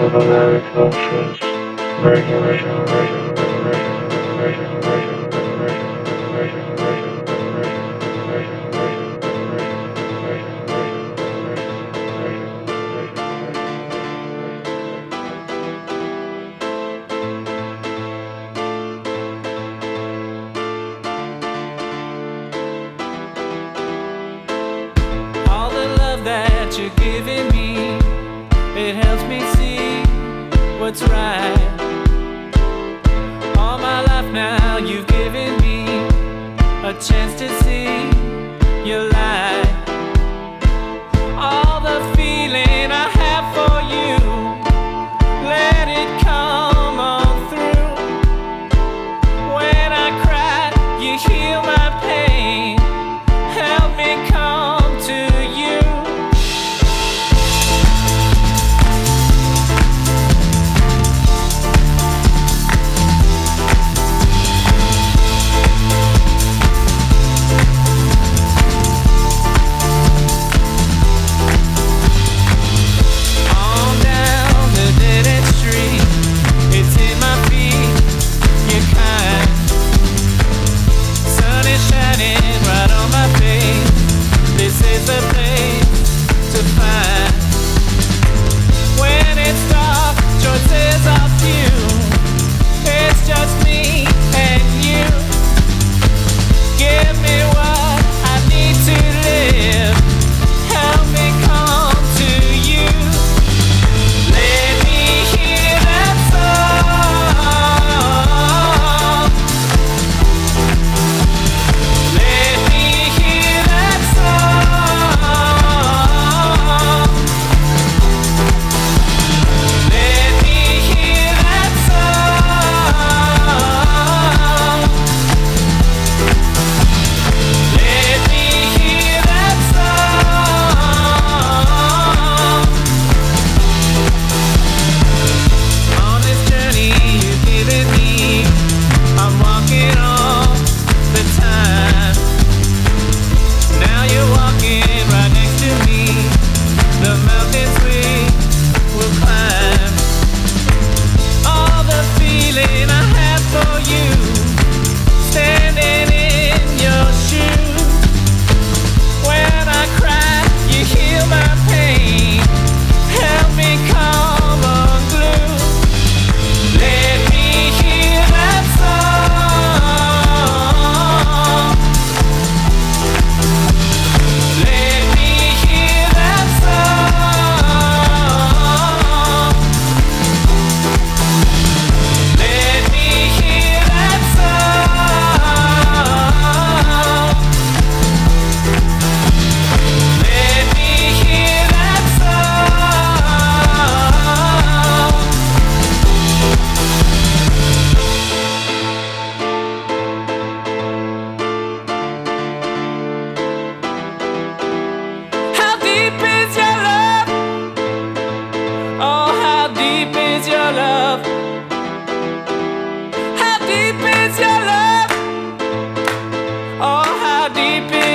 of American very closest, very original.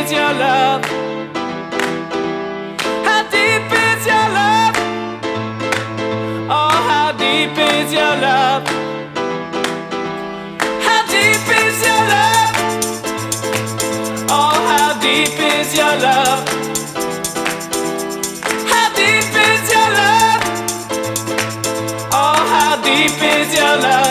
is your love? How deep is your love? Oh, how deep is your love? How deep is your love? Oh, how deep is your love? How deep is your love? Oh, how deep is your love?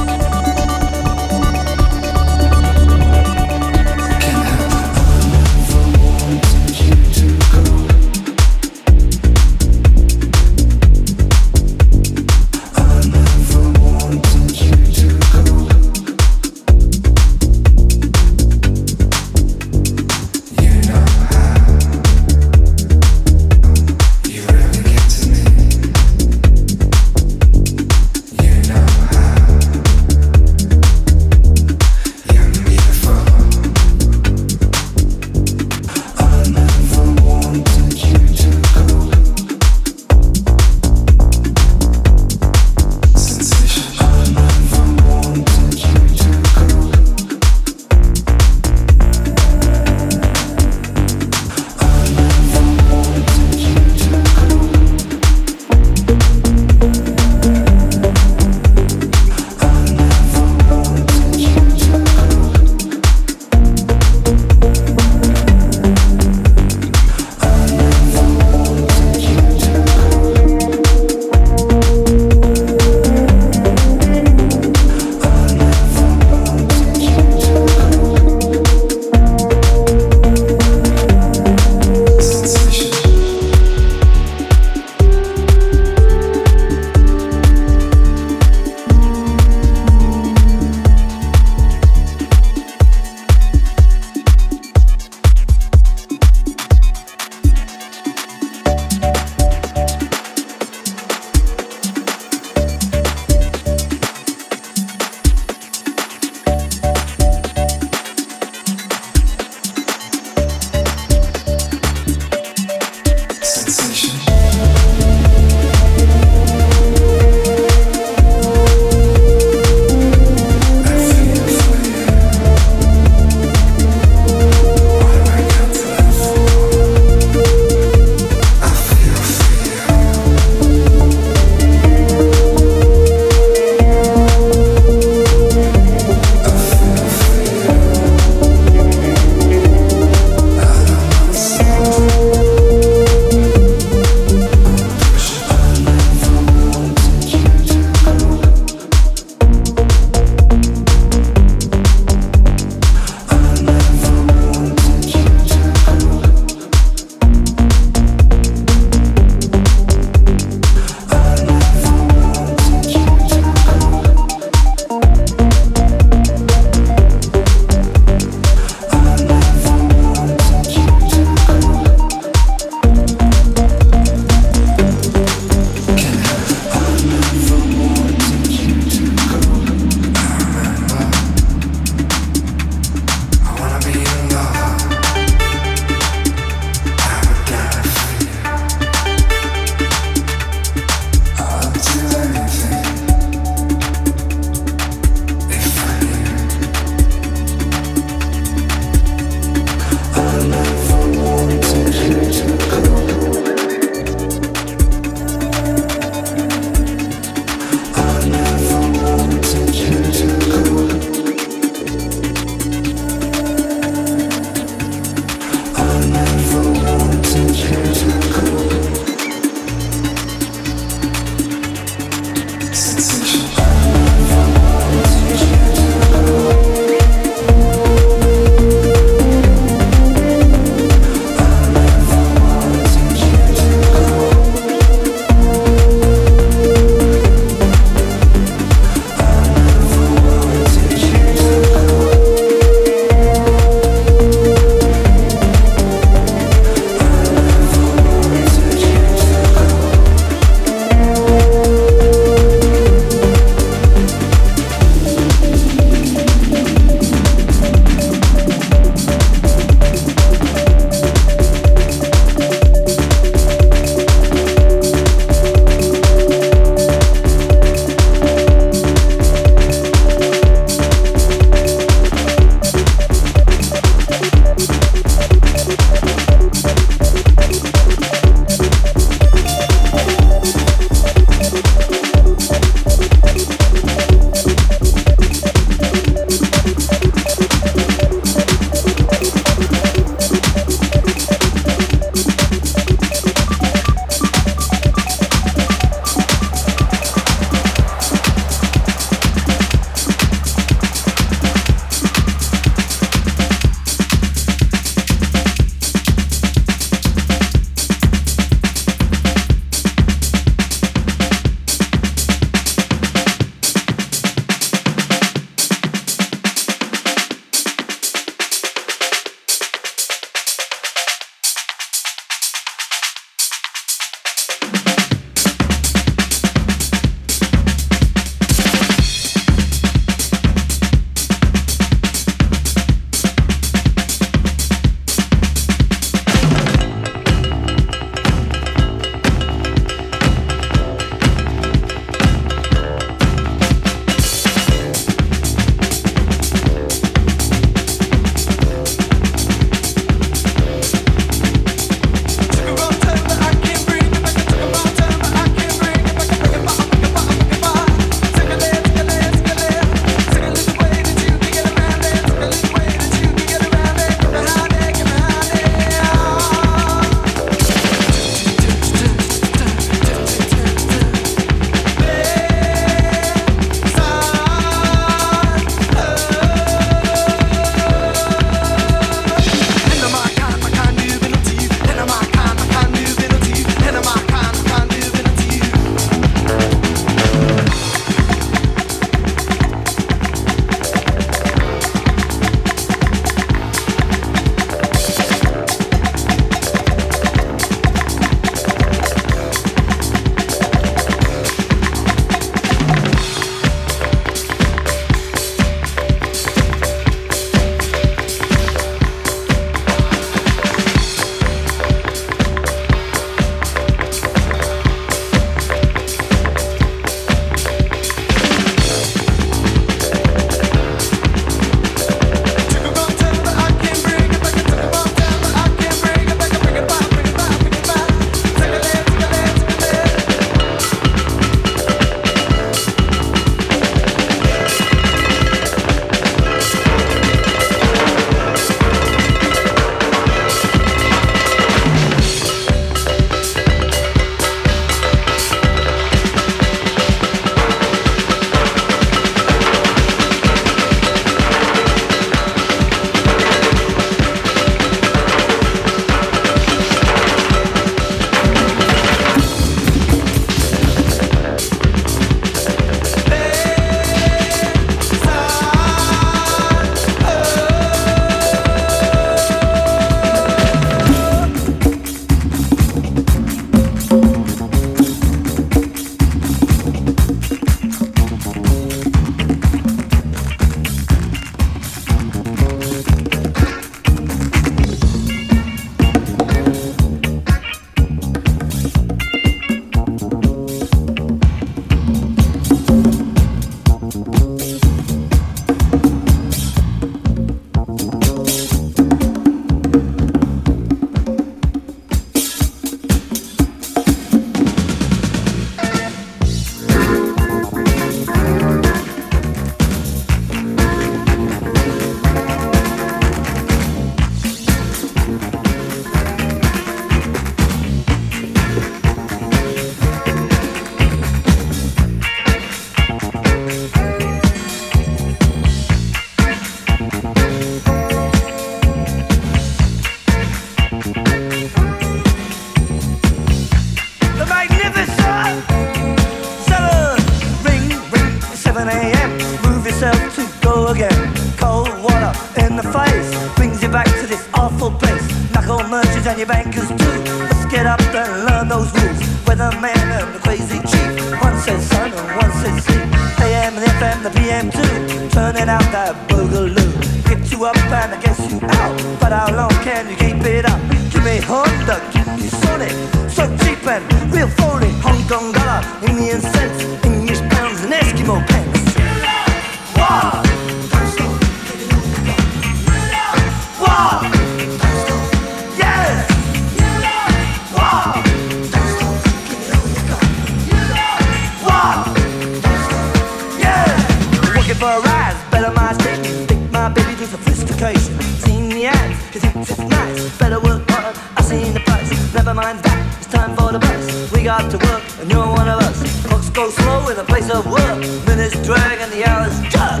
and you're one of us. Clocks go slow in the place of work. Minutes drag and the hours jerk.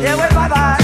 Yeah, we're bye bye.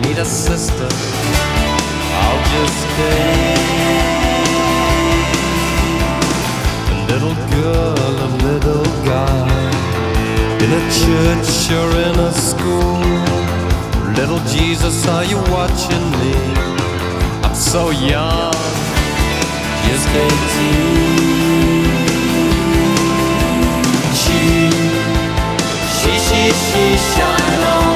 need a sister, I'll just stay. A little girl, a little guy, in a church or in a school. Little Jesus, are you watching me? I'm so young, just 18. She, she, she, she, shine on.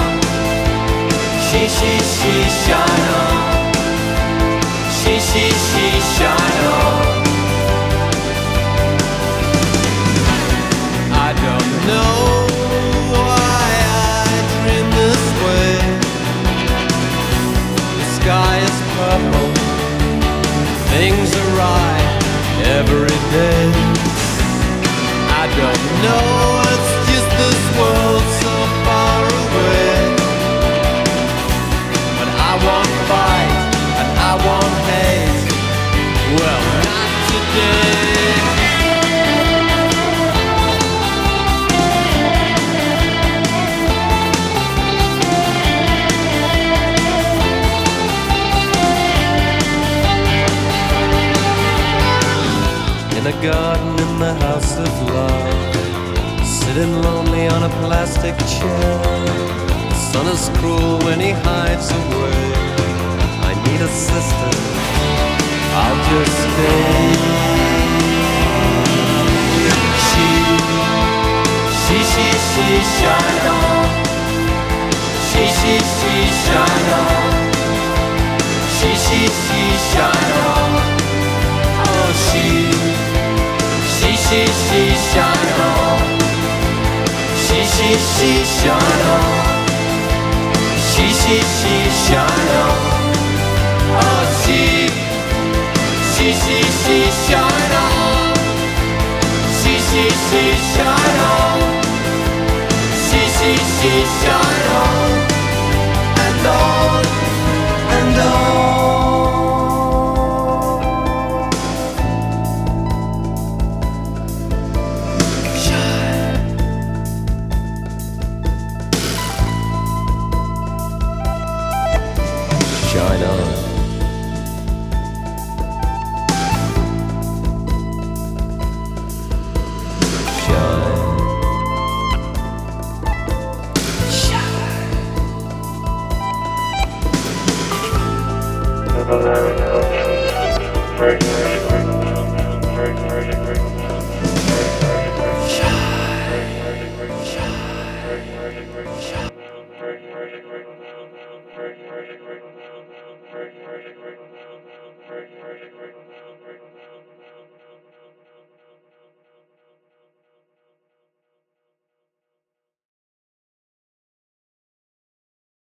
嘻嘻嘻笑容，嘻嘻嘻笑容。I don't know why I dream this way. The sky is purple, things are right every day. I don't know, it's just this world. won't hate. Well, not today. In a garden in the house of love, sitting lonely on a plastic chair. The sun is cruel when he hides away a sister, I'll just stay. She, she, she, she, shine on. She, she, she, shine on. She, she, she, shine on. Oh, she, she, she, she, shine on. She, she, she, shine on. She, she, she, shine on oh she, she, she, she shine on. She, she, she shine on. She, she, she shine on.